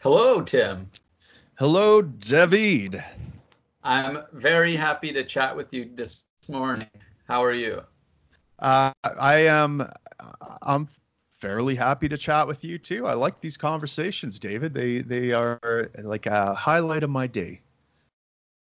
Hello, Tim. Hello, David. I'm very happy to chat with you this morning. How are you? Uh, I am. I'm fairly happy to chat with you too. I like these conversations, David. They they are like a highlight of my day.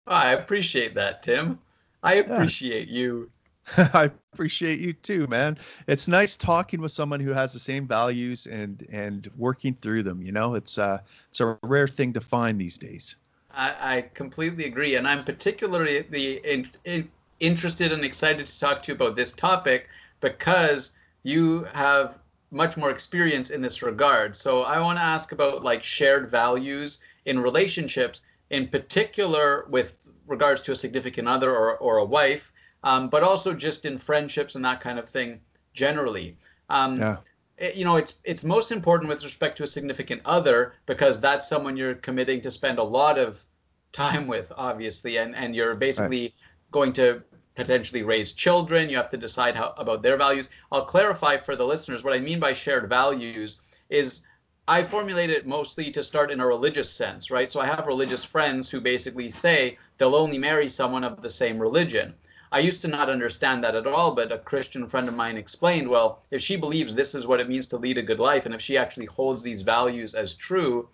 I appreciate that, Tim. I appreciate yeah. you. I appreciate you too, man. It's nice talking with someone who has the same values and and working through them. You know, it's uh it's a rare thing to find these days. I, I completely agree, and I'm particularly in, in, interested and excited to talk to you about this topic because you have much more experience in this regard. So I want to ask about like shared values in relationships, in particular with regards to a significant other or, or a wife, um, but also just in friendships and that kind of thing generally. Um, yeah. It, you know, it's it's most important with respect to a significant other because that's someone you're committing to spend a lot of time with, obviously, and and you're basically right. going to potentially raise children. You have to decide how about their values. I'll clarify for the listeners what I mean by shared values is I formulate it mostly to start in a religious sense, right? So I have religious friends who basically say they'll only marry someone of the same religion. I used to not understand that at all, but a Christian friend of mine explained, well, if she believes this is what it means to lead a good life, and if she actually holds these values as true,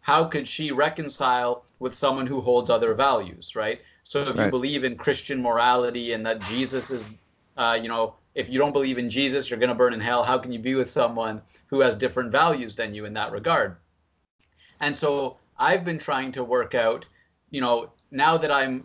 how could she reconcile with someone who holds other values, right? So if right. you believe in Christian morality and that Jesus is, uh, you know, if you don't believe in Jesus, you're going to burn in hell. How can you be with someone who has different values than you in that regard? And so I've been trying to work out, you know, now that I'm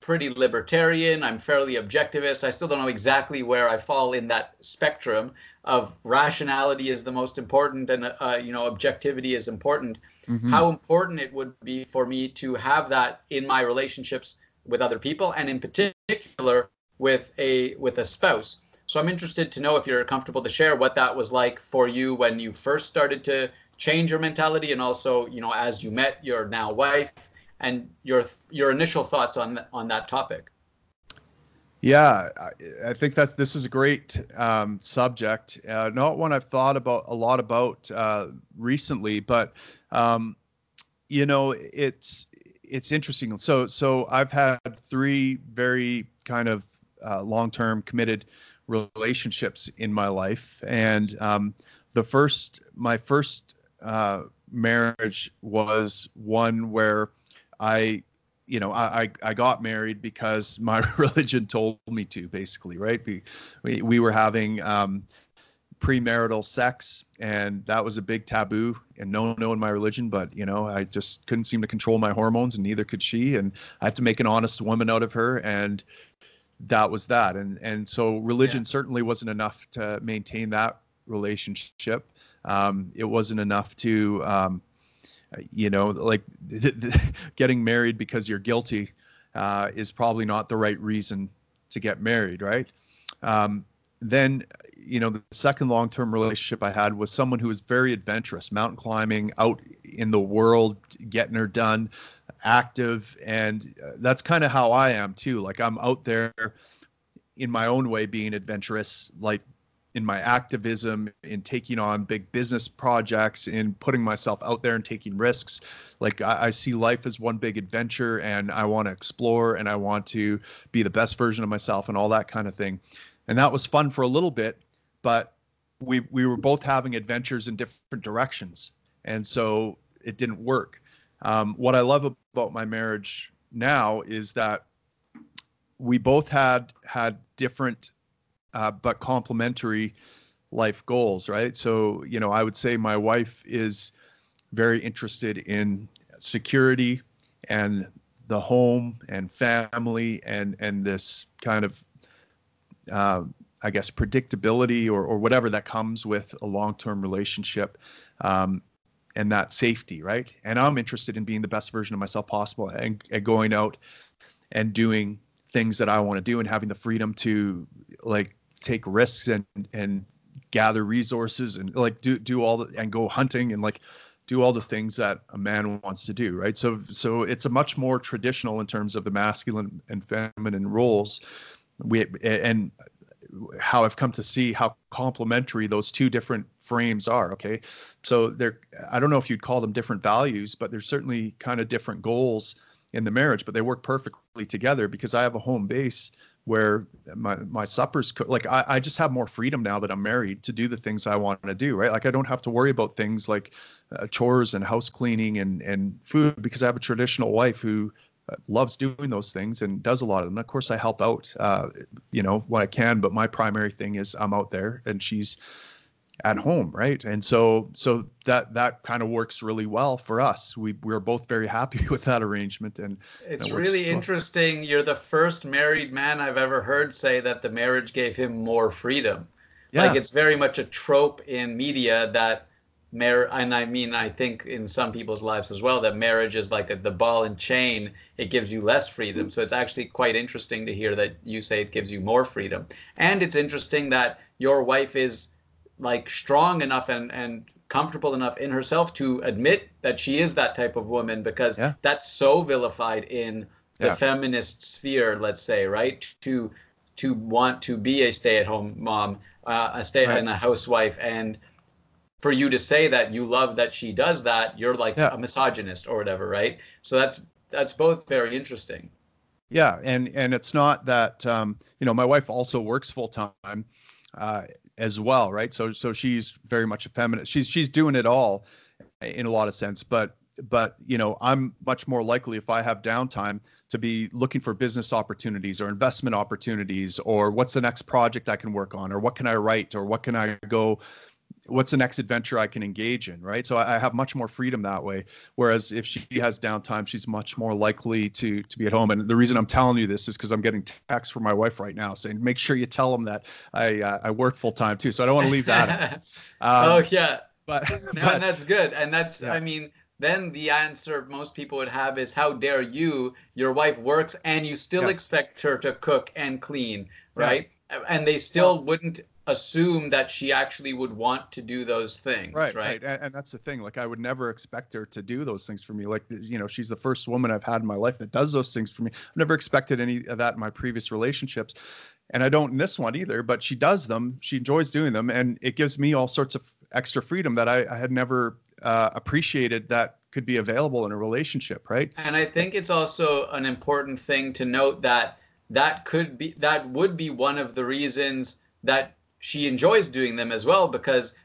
pretty libertarian, I'm fairly objectivist. I still don't know exactly where I fall in that spectrum of rationality is the most important and uh, you know objectivity is important mm-hmm. how important it would be for me to have that in my relationships with other people and in particular with a with a spouse so i'm interested to know if you're comfortable to share what that was like for you when you first started to change your mentality and also you know as you met your now wife and your your initial thoughts on on that topic yeah, I, I think that this is a great um, subject. Uh, not one I've thought about a lot about uh, recently, but um, you know, it's it's interesting. So so I've had three very kind of uh, long-term committed relationships in my life, and um, the first my first uh, marriage was one where I you know, I, I got married because my religion told me to, basically, right? We, we, we were having um, premarital sex, and that was a big taboo and no no in my religion. But you know, I just couldn't seem to control my hormones, and neither could she. And I had to make an honest woman out of her, and that was that. And and so religion yeah. certainly wasn't enough to maintain that relationship. Um, it wasn't enough to um, you know like getting married because you're guilty uh, is probably not the right reason to get married right? Um, then you know the second long-term relationship i had was someone who was very adventurous mountain climbing out in the world getting her done active and uh, that's kind of how i am too. Like i'm out there in my own way being adventurous like in my activism, in taking on big business projects, in putting myself out there and taking risks. Like I, I see life as one big adventure, and I want to explore and I want to be the best version of myself and all that kind of thing. And that was fun for a little bit, but we we were both having adventures in different directions, and so it didn't work. Um, what I love about my marriage now is that we both had had different uh, but complementary life goals, right? So, you know, I would say my wife is very interested in security and the home and family and and this kind of uh, I guess predictability or or whatever that comes with a long-term relationship. Um, and that safety, right? And I'm interested in being the best version of myself possible and, and going out and doing things that I want to do and having the freedom to like take risks and and gather resources and like do do all the and go hunting and like do all the things that a man wants to do right so so it's a much more traditional in terms of the masculine and feminine roles we and how I've come to see how complementary those two different frames are. Okay, so they're I don't know if you'd call them different values, but they're certainly kind of different goals in the marriage, but they work perfectly together because I have a home base where my my suppers cook like I, I just have more freedom now that I'm married to do the things I want to do right like I don't have to worry about things like uh, chores and house cleaning and and food because I have a traditional wife who uh, loves doing those things and does a lot of them. Of course, I help out, uh, you know, when I can. But my primary thing is I'm out there, and she's at home, right? And so, so that that kind of works really well for us. We we're both very happy with that arrangement, and it's really well. interesting. You're the first married man I've ever heard say that the marriage gave him more freedom. Yeah. Like it's very much a trope in media that marriage and i mean i think in some people's lives as well that marriage is like a, the ball and chain it gives you less freedom so it's actually quite interesting to hear that you say it gives you more freedom and it's interesting that your wife is like strong enough and and comfortable enough in herself to admit that she is that type of woman because yeah. that's so vilified in the yeah. feminist sphere let's say right to to want to be a stay-at-home mom uh, a stay right. and a housewife and for you to say that you love that she does that, you're like yeah. a misogynist or whatever, right? So that's that's both very interesting. Yeah, and and it's not that um, you know my wife also works full time uh, as well, right? So so she's very much a feminist. She's she's doing it all in a lot of sense, but but you know I'm much more likely if I have downtime to be looking for business opportunities or investment opportunities or what's the next project I can work on or what can I write or what can I go what's the next adventure I can engage in, right? So I, I, have much more freedom that way. Whereas if she has downtime, she's much more likely to to be at home. And the reason I'm telling you this is because I'm getting texts from my wife right now saying, "Make sure you tell them that I uh, I work full time too." So I don't want to leave that. um, oh yeah, but, no, but, and that's good. And that's yeah. I mean. Then the answer most people would have is, "How dare you? Your wife works, and you still yes. expect her to cook and clean, right?" Yeah. And they still well, wouldn't assume that she actually would want to do those things right right, right. And, and, that's the thing like i would never expect her to do those things for me like you know she's the first woman i've had in my life that does those things for me i've never expected any of that in my previous relationships and i don't in this one either but she does them she enjoys doing them and it gives me all sorts of extra freedom that i, I had never uh, appreciated that could be available in a relationship right and i think it's also an important thing to note that that could be that would be one of the reasons that she enjoys doing them as well because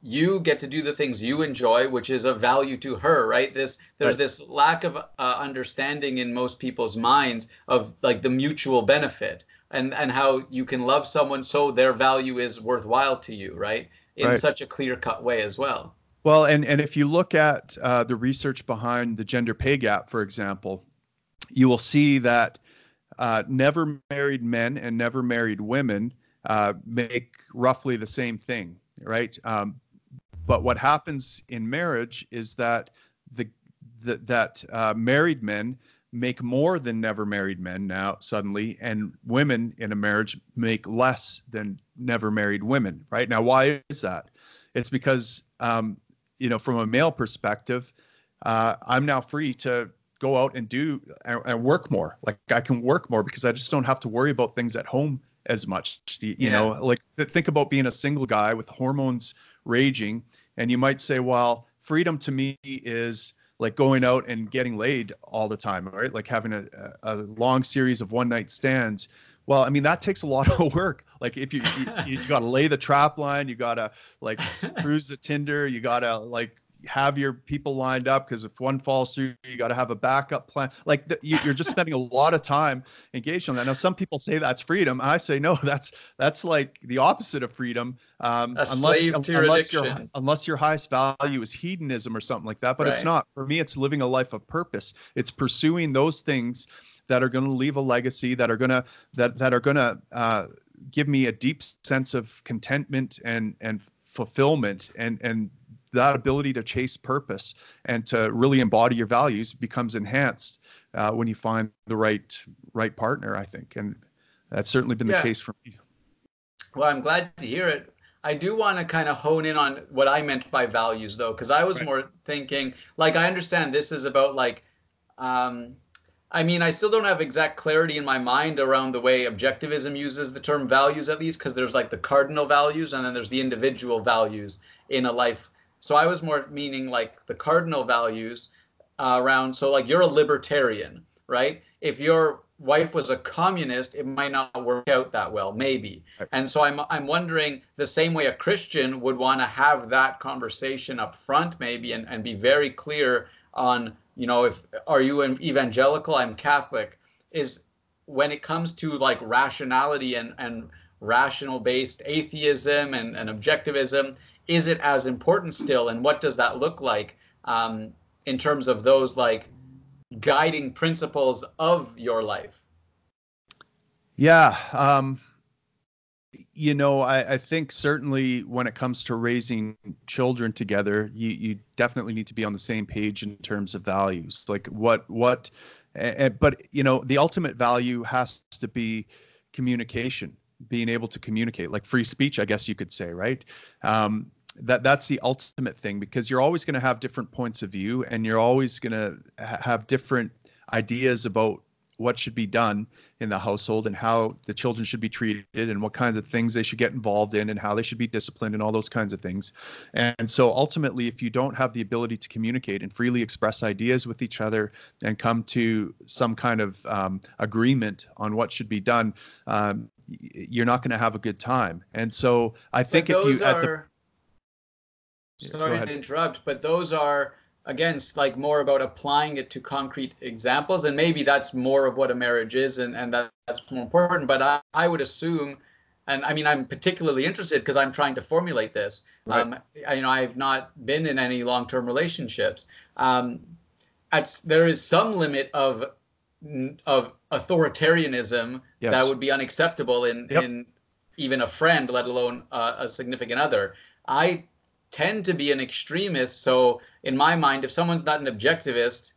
you get to do the things you enjoy which is of value to her right this there's right. this lack of uh, understanding in most people's minds of like the mutual benefit and and how you can love someone so their value is worthwhile to you right in right. such a clear cut way as well well and and if you look at uh, the research behind the gender pay gap for example you will see that uh, never married men and never married women uh, make roughly the same thing, right? Um, but what happens in marriage is that the, the that uh, married men make more than never married men now suddenly, and women in a marriage make less than never married women, right? Now, why is that? It's because um, you know, from a male perspective, uh, I'm now free to go out and do and, and, work more. Like I can work more because I just don't have to worry about things at home as much. You, yeah. know, like think about being a single guy with hormones raging, and you might say, well, freedom to me is like going out and getting laid all the time, right? Like having a, a long series of one night stands. Well, I mean that takes a lot of work. Like if you you, you got to lay the trap line, you got to like cruise the Tinder, you got to like have your people lined up because if one falls through, you got to have a backup plan. Like the, you, are just spending a lot of time engaged on that. Now, some people say that's freedom. I say no, that's that's like the opposite of freedom. Um, unless unless your unless your highest value is hedonism or something like that. But right. it's not. For me, it's living a life of purpose. It's pursuing those things that are going to leave a legacy, that are going to that that are going to uh, give me a deep sense of contentment and and fulfillment and and that ability to chase purpose and to really embody your values becomes enhanced uh, when you find the right right partner. I think, and that's certainly been yeah. the case for me. Well, I'm glad to hear it. I do want to kind of hone in on what I meant by values, though, because I was right. more thinking like I understand this is about like um, I mean, I still don't have exact clarity in my mind around the way objectivism uses the term values, at least, because there's like the cardinal values and then there's the individual values in a life. So I was more meaning like the cardinal values uh, around. So, like, you're a libertarian, right? If your wife was a communist, it might not work out that well, maybe. And so I'm I'm wondering the same way a Christian would want to have that conversation up front, maybe, and, and be very clear on you know if are you an evangelical i'm catholic is when it comes to like rationality and and rational based atheism and, and objectivism is it as important still and what does that look like um, in terms of those like guiding principles of your life yeah um, you know, I, I, think certainly when it comes to raising children together, you, you definitely need to be on the same page in terms of values. Like what what, uh, but you know, the ultimate value has to be communication, being able to communicate, like free speech, I guess you could say, right? Um, that that's the ultimate thing because you're always going to have different points of view, and you're always going to ha- have different ideas about what should be done in the household and how the children should be treated and what kinds of things they should get involved in and how they should be disciplined and all those kinds of things. And so ultimately, if you don't have the ability to communicate and freely express ideas with each other and come to some kind of um, agreement on what should be done, um, you're not going to have a good time. And so I think if you are, the, sorry to interrupt, but those are again like more about applying it to concrete examples and maybe that's more of what a marriage is and, and that, that's more important but I, I would assume and i mean i'm particularly interested because i'm trying to formulate this right. um, I, you know i've not been in any long-term relationships um, at, there is some limit of of authoritarianism yes. that would be unacceptable in yep. in even a friend let alone uh, a significant other i tend to be an extremist. So in my mind, if someone's not an objectivist,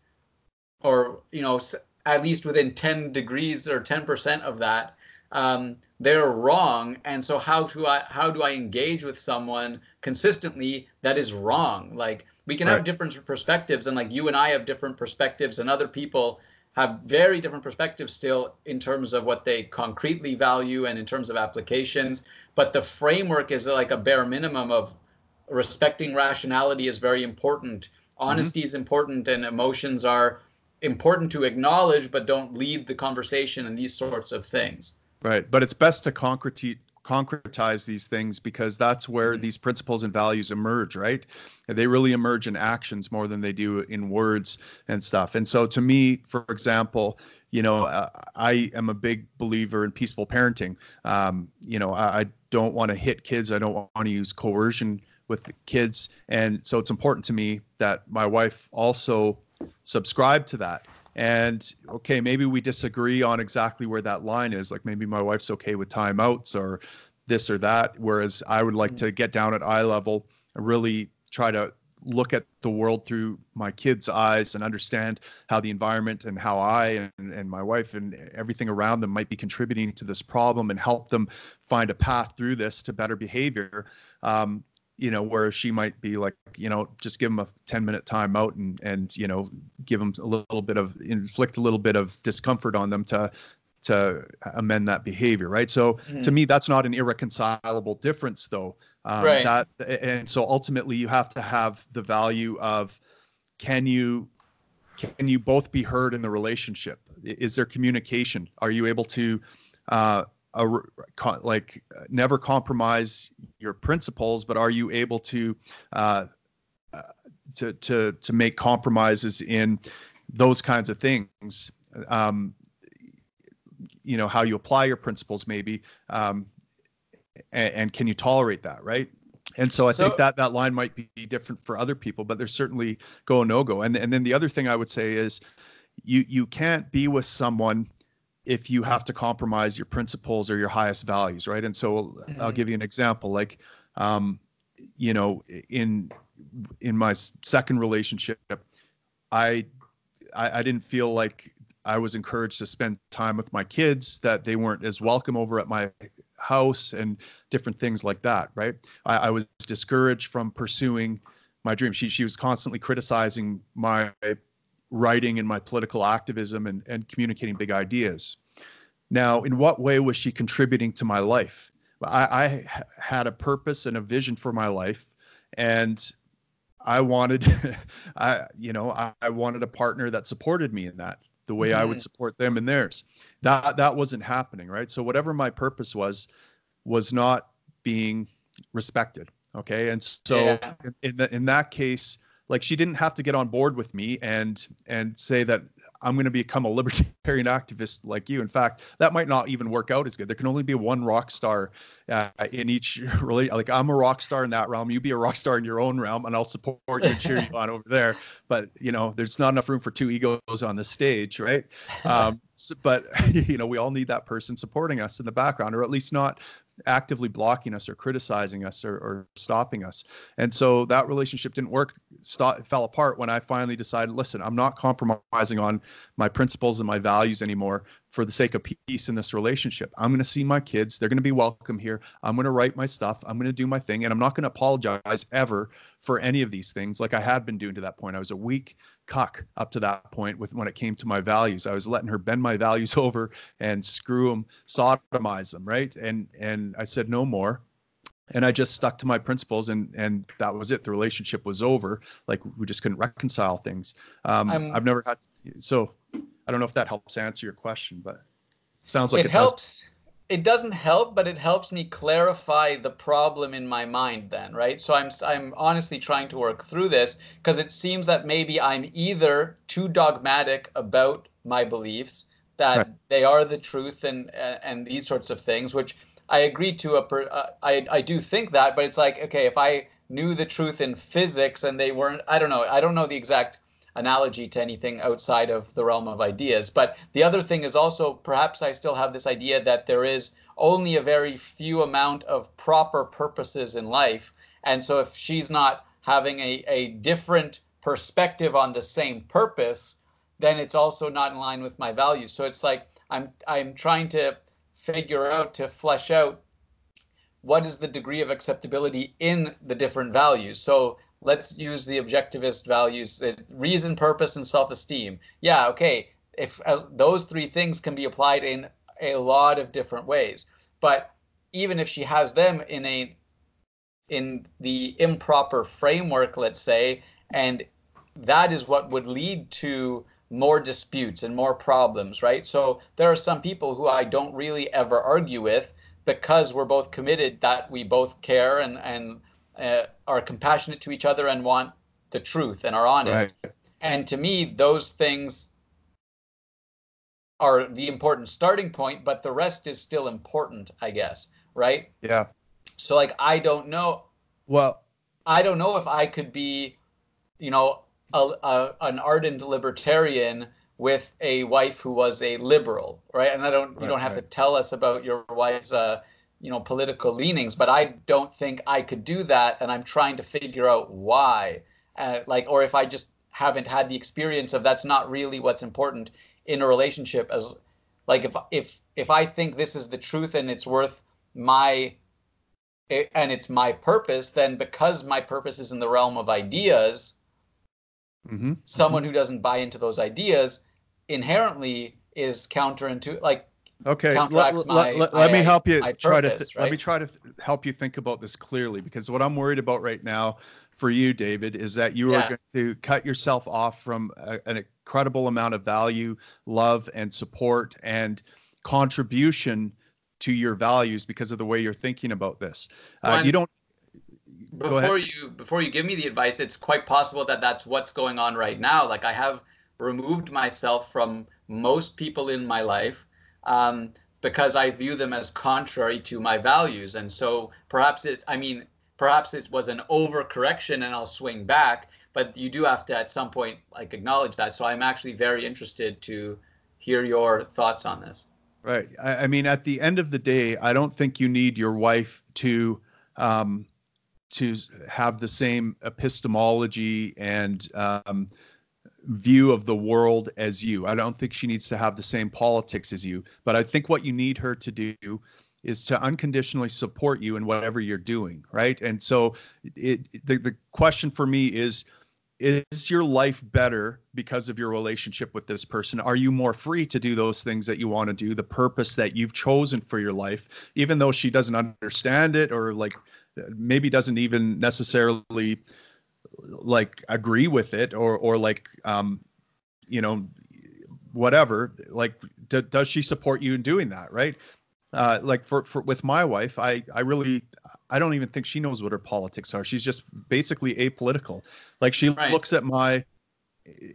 or you know, at least within 10 degrees or 10% of that, um, they're wrong. And so how do I how do I engage with someone consistently that is wrong? Like we can right. have different perspectives, and like you and I have different perspectives, and other people have very different perspectives still in terms of what they concretely value and in terms of applications. But the framework is like a bare minimum of respecting rationality is very important. Mm-hmm. Honesty mm-hmm. is important, and emotions are important to acknowledge, but don't lead the conversation and these sorts of things. Right, but it's best to concrete concretize these things because that's where mm-hmm. these principles and values emerge right they really emerge in actions more than they do in words and stuff and so to me for example you know uh, i am a big believer in peaceful parenting um, you know i, I don't want to hit kids i don't want to use coercion with the kids. And so it's important to me that my wife also subscribe to that. And okay, maybe we disagree on exactly where that line is. Like maybe my wife's okay with timeouts or this or that, whereas I would like mm-hmm. to get down at eye level and really try to look at the world through my kids' eyes and understand how the environment and how I and, and my wife and everything around them might be contributing to this problem and help them find a path through this to better behavior. Um, you know, where she might be like, you know, just give them a 10 minute timeout and, and, you know, give them a little bit of, inflict a little bit of discomfort on them to, to amend that behavior. Right. So mm-hmm. to me, that's not an irreconcilable difference though. Um, right. That, and so ultimately you have to have the value of, can you, can you both be heard in the relationship? Is there communication? Are you able to, uh, a, like never compromise your principles, but are you able to uh, uh, to to to make compromises in those kinds of things? Um, you know how you apply your principles, maybe, um, and, and, can you tolerate that, right? And so I so, think that that line might be different for other people, but there's certainly go no go. And and then the other thing I would say is, you you can't be with someone if you have to compromise your principles or your highest values, right? And so mm-hmm. I'll give you an example. Like, um, you know, in in my second relationship, I, I I didn't feel like I was encouraged to spend time with my kids. That they weren't as welcome over at my house and different things like that, right? I, I was discouraged from pursuing my dream. She she was constantly criticizing my writing and my political activism and, and communicating big ideas. Now, in what way was she contributing to my life? I, I had a purpose and a vision for my life, and I wanted, I you know, I, I, wanted a partner that supported me in that the way mm-hmm. I would mm-hmm. support them in theirs. That that wasn't happening, right? So whatever my purpose was, was not being respected. Okay, and so yeah. in, in, the, in that case, like she didn't have to get on board with me and and say that I'm going to become a libertarian activist like you. In fact, that might not even work out as good. There can only be one rock star uh, in each really. Like I'm a rock star in that realm. You be a rock star in your own realm, and I'll support you and cheer you on over there. But you know, there's not enough room for two egos on the stage, right? Um, so, but you know, we all need that person supporting us in the background, or at least not actively blocking us or criticizing us or, or stopping us. And so that relationship didn't work, stop, fell apart when I finally decided, listen, I'm not compromising on my principles and my values anymore for the sake of peace in this relationship. I'm going to see my kids. They're going to be welcome here. I'm going to write my stuff. I'm going to do my thing. And I'm not going to apologize ever for any of these things like I had been doing to that point. I was a weak cuck up to that point with when it came to my values. I was letting her bend my values over and screw them, sodomize them, right? And and I said no more. And I just stuck to my principles, and and that was it. The relationship was over. Like we just couldn't reconcile things. Um, I've never had so. I don't know if that helps answer your question, but sounds like it, it helps. It doesn't help, but it helps me clarify the problem in my mind then, right? So I'm I'm honestly trying to work through this because it seems that maybe I'm either too dogmatic about my beliefs that right. they are the truth and and these sorts of things, which I agree to a per, uh, I I do think that, but it's like okay, if I knew the truth in physics and they weren't I don't know, I don't know the exact analogy to anything outside of the realm of ideas. But the other thing is also perhaps I still have this idea that there is only a very few amount of proper purposes in life. And so if she's not having a, a different perspective on the same purpose, then it's also not in line with my values. So it's like I'm I'm trying to figure out to flesh out what is the degree of acceptability in the different values. So let's use the objectivist values reason purpose and self-esteem. Yeah okay if uh, those three things can be applied in a lot of different ways. But even if she has them in a in the improper framework let's say and that is what would lead to more disputes and more problems right? So there are some people who i don't really ever argue with because we're both committed that we both care and and uh, are compassionate to each other and want the truth and are honest. Right. And to me, those things are the important starting point, but the rest is still important, I guess. Right? Yeah. So, like, I don't know. Well, I don't know if I could be, you know, a, a, an ardent libertarian with a wife who was a liberal, right? And I don't, right, you don't have right. to tell us about your wife's uh, you know political leanings but i don't think i could do that and i'm trying to figure out why uh, like or if i just haven't had the experience of that's not really what's important in a relationship as like if if if i think this is the truth and it's worth my and it's my purpose then because my purpose is in the realm of ideas mm-hmm. someone who doesn't buy into those ideas inherently is counterintuitive like Okay, let, let, my, let, let me help you try purpose, to th- right? let me try to th- help you think about this clearly because what I'm worried about right now for you, David, is that you yeah. are going to cut yourself off from a, an incredible amount of value, love, and support and contribution to your values because of the way you're thinking about this. Uh, you don't. Before you before you give me the advice, it's quite possible that that's what's going on right now. Like I have removed myself from most people in my life um, because I view them as contrary to my values. And so perhaps it, I mean, perhaps it was an overcorrection and I'll swing back, but you do have to at some point like acknowledge that. So I'm actually very interested to hear your thoughts on this. Right. I, I mean, at the end of the day, I don't think you need your wife to um, to have the same epistemology and um, view of the world as you. I don't think she needs to have the same politics as you, but I think what you need her to do is to unconditionally support you in whatever you're doing, right? And so it the, the question for me is is your life better because of your relationship with this person are you more free to do those things that you want to do the purpose that you've chosen for your life even though she doesn't understand it or like maybe doesn't even necessarily like agree with it or or like um you know whatever like d- does she support you in doing that right uh, like for, for with my wife, I I really I don't even think she knows what her politics are. She's just basically apolitical. Like she right. looks at my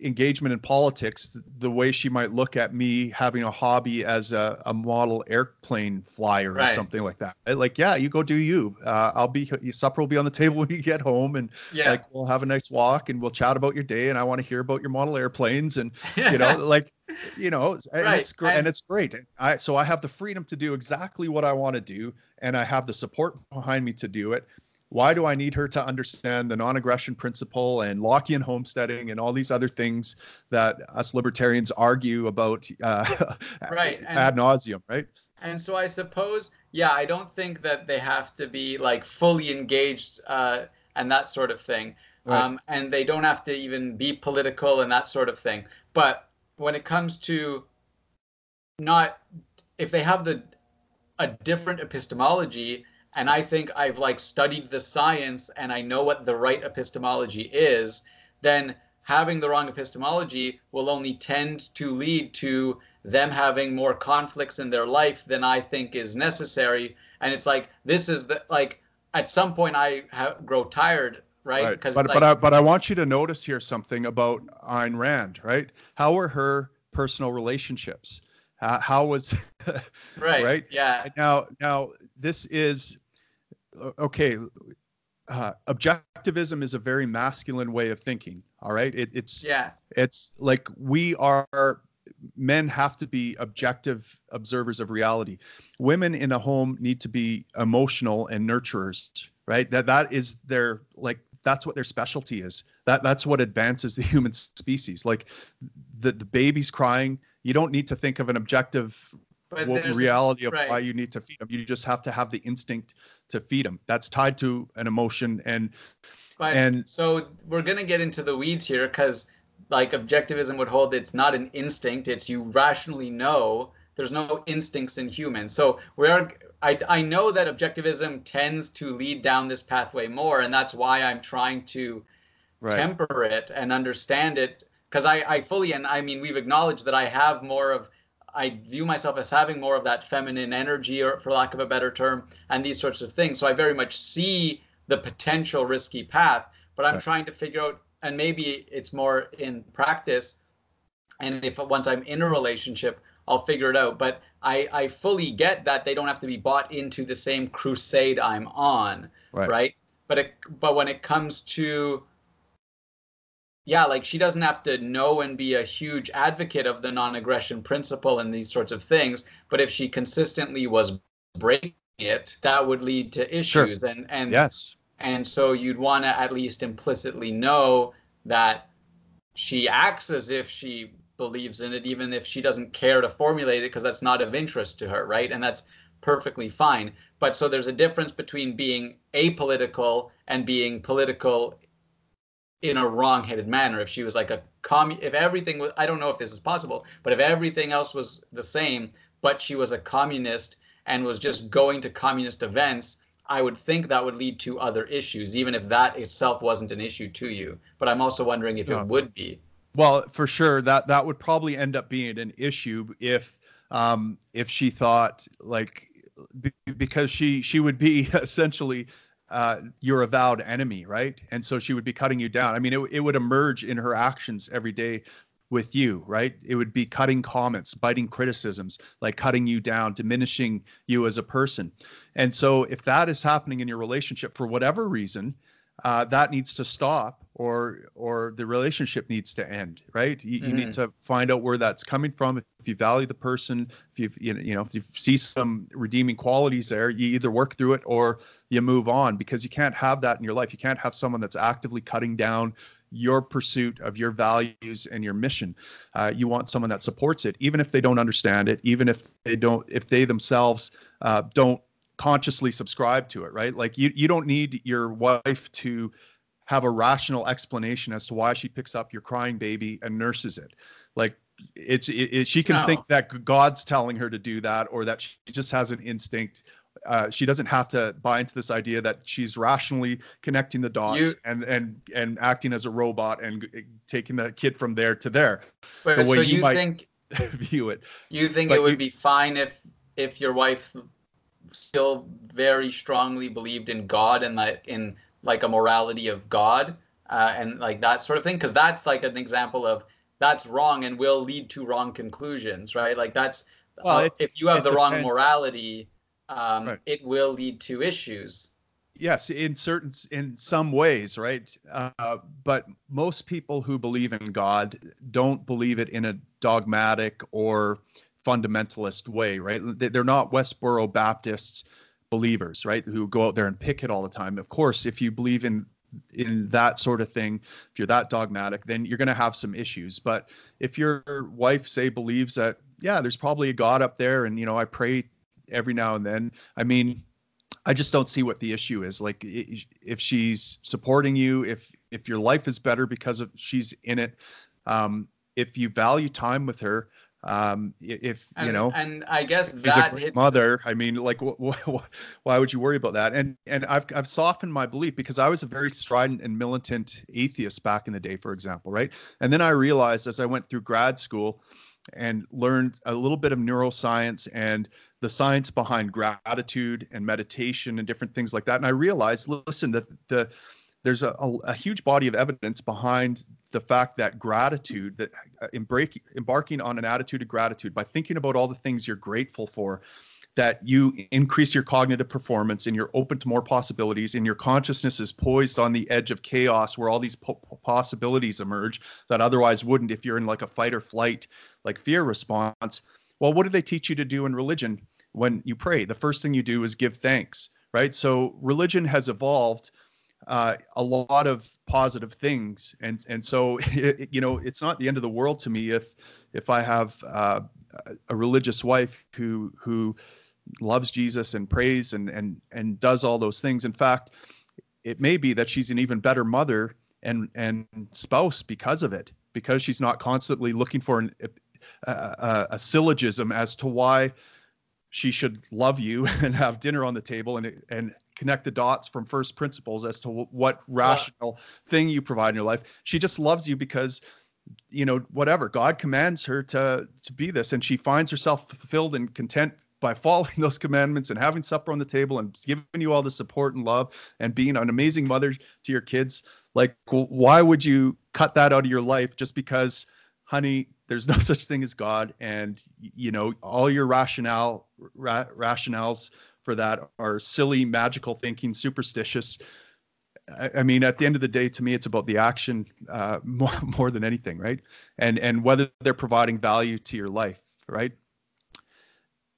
engagement in politics the way she might look at me having a hobby as a, a model airplane flyer right. or something like that like yeah you go do you. Uh, i'll be supper will be on the table when you get home and yeah. like we'll have a nice walk and we'll chat about your day and i want to hear about your model airplanes and you know like you know and it's great and it's great. I so i have the freedom to do exactly what i want to do and i have the support behind me to do it why do I need her to understand the non-aggression principle and Lockean homesteading and all these other things that us libertarians argue about uh, right. ad nauseum, right? And so I suppose, yeah, I don't think that they have to be like fully engaged uh, and that sort of thing. Right. Um, and they don't have to even be political and that sort of thing. But when it comes to not, if they have the a different epistemology and I think I've like studied the science and I know what the right epistemology is, then having the wrong epistemology will only tend to lead to them having more conflicts in their life than I think is necessary. And it's like this is the like at some point I grow tired, right? Right. but like, but I, but I want you to notice here something about Ayn Rand, right? How were her personal relationships? Uh, how was right? Right? Yeah. Now now this is okay, uh, objectivism is a very masculine way of thinking. All right, it, it's yeah, it's like we are men have to be objective observers of reality. Women in a home need to be emotional and nurturers. Right, that that is their like that's what their specialty is. That that's what advances the human species. Like the the baby's crying. You don't need to think of an objective reality of right. why you need to feed them. You just have to have the instinct to feed them. That's tied to an emotion and but, and so we're gonna get into the weeds here because like objectivism would hold it's not an instinct, it's you rationally know there's no instincts in humans. So we're I, I know that objectivism tends to lead down this pathway more, and that's why I'm trying to right. temper it and understand it because I, I fully and I mean we've acknowledged that I have more of I view myself as having more of that feminine energy, or for lack of a better term, and these sorts of things. So I very much see the potential risky path, but I'm right. trying to figure out, and maybe it's more in practice. And if once I'm in a relationship, I'll figure it out. But I, I fully get that they don't have to be bought into the same crusade I'm on, right? right? But it, but when it comes to yeah, like she doesn't have to know and be a huge advocate of the non-aggression principle and these sorts of things, but if she consistently was breaking it, that would lead to issues sure. and and yes. And so you'd want to at least implicitly know that she acts as if she believes in it even if she doesn't care to formulate it because that's not of interest to her, right? And that's perfectly fine. But so there's a difference between being apolitical and being political in a wrong-headed manner. If she was like a commun, if everything was, I don't know if this is possible, but if everything else was the same, but she was a communist and was just going to communist events, I would think that would lead to other issues, even if that itself wasn't an issue to you. But I'm also wondering if yeah. it would be. Well, for sure, that that would probably end up being an issue if um, if she thought like because she she would be essentially uh, your avowed enemy, right? And so she would be cutting you down. I mean, it, it would emerge in her actions every day with you, right? It would be cutting comments, biting criticisms, like cutting you down, diminishing you as a person. And so if that is happening in your relationship for whatever reason, uh, that needs to stop or or the relationship needs to end right you, mm-hmm. you, need mm-hmm. to find out where that's coming from if you value the person if you you know if you see some redeeming qualities there you either work through it or you move on because you can't have that in your life you can't have someone that's actively cutting down your pursuit of your values and your mission uh, you want someone that supports it even if they don't understand it even if they don't if they themselves uh, don't consciously subscribe to it right like you you don't need your wife to have a rational explanation as to why she picks up your crying baby and nurses it. Like it's it, it, she can no. think that God's telling her to do that or that she just has an instinct. Uh, she doesn't have to buy into this idea that she's rationally connecting the dots you, and and and acting as a robot and taking the kid from there to there. But, the way so you, you think view it. You think but it would you, be fine if if your wife still very strongly believed in God and like in like a morality of God uh, and like that sort of thing because that's like an example of that's wrong and will lead to wrong conclusions right like that's well, uh, if you have the depends. wrong morality um, right. it will lead to issues yes in certain in some ways right uh, but most people who believe in god don't believe it in a dogmatic or fundamentalist way right they're not westboro baptists believers, right, who go out there and pick it all the time. Of course, if you believe in in that sort of thing, if you're that dogmatic, then you're going to have some issues. But if your wife, say, believes that, yeah, there's probably a God up there, and you know, I pray every now and then. I mean, I just don't see what the issue is. Like, if she's supporting you, if if your life is better because of she's in it, um, if you value time with her, um if and, you know and i guess that a mother i mean like wh- wh- why would you worry about that? And and i've i've softened my belief because i was a very strident and militant atheist back in the day for example right? And then i realized as i went through grad school and learned a little bit of neuroscience and the science behind gratitude and meditation and different things like that and i realized listen that the there's a, a, a, huge body of evidence behind the fact that gratitude that uh, embark, embarking on an attitude of gratitude by thinking about all the things you're grateful for that you increase your cognitive performance and you're open to more possibilities and your consciousness is poised on the edge of chaos where all these po- possibilities emerge that otherwise wouldn't if you're in like a fight or flight like fear response well what do they teach you to do in religion when you pray? The first thing you do is give thanks right? So religion has evolved uh, a lot of positive things. And and so it, you know it's not the end of the world to me if if i have uh, a religious wife who who loves jesus and prays and and and does all those things. In fact it may be that she's an even better mother and and spouse because of it because she's not constantly looking for an, a, a, a syllogism as to why she should love you and have dinner on the table and and connect the dots from first principles as to what rational thing you provide in your life. She just loves you because you know whatever God commands her to to be this and she finds herself fulfilled and content by following those commandments and having supper on the table and giving you all the support and love and being an amazing mother to your kids like why would you cut that out of your life just because honey there's no such thing as god and you know all your rationale ra- rationales for that are silly, magical thinking, superstitious. I, I mean, at the end of the day, to me, it's about the action uh, more more than anything, right? And and whether they're providing value to your life, right?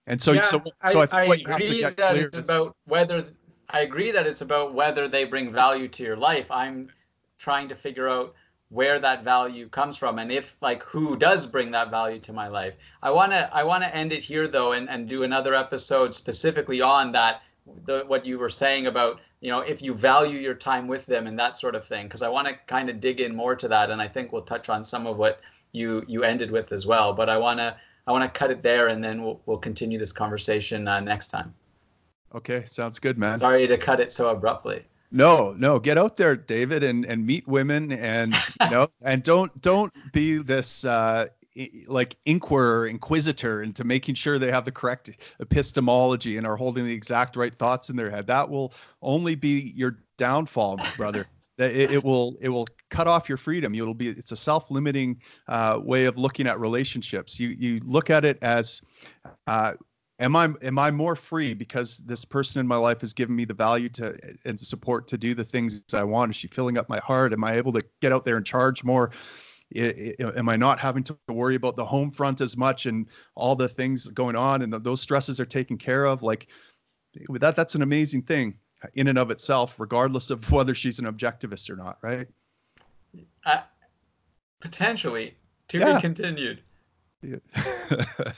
And so, yeah, so, so I, I, I agree that it's is, about whether I agree that it's about whether they bring value to your life. I'm trying to figure out where that value comes from and if like who does bring that value to my life. I want to i want to end it here though and, and do another episode specifically on that the what you were saying about you know if you value your time with them and that sort of thing because i want to kind of dig in more to that and i think we'll touch on some of what you you ended with as well but i want to i want to cut it there and then we'll, we'll continue this conversation uh, next time. Okay sounds good man. Sorry to cut it so abruptly no, no, get out there, David, and and meet women, and you know, and don't don't be this uh, like inquirer, inquisitor into making sure they have the correct epistemology and are holding the exact right thoughts in their head. That will only be your downfall, brother. it, it will it will cut off your freedom. You'll be it's a self-limiting uh, way of looking at relationships. You you look at it as uh, am i am i more free because this person in my life has given me the value to and the support to do the things i want? Is she filling up my heart? Am i able to get out there and charge more? Am i not having to worry about the home front as much and all the things going on and those stresses are taken care of? Like that that's an amazing thing in and of itself regardless of whether she's an objectivist or not right? Uh, potentially to yeah. be continued. Yeah.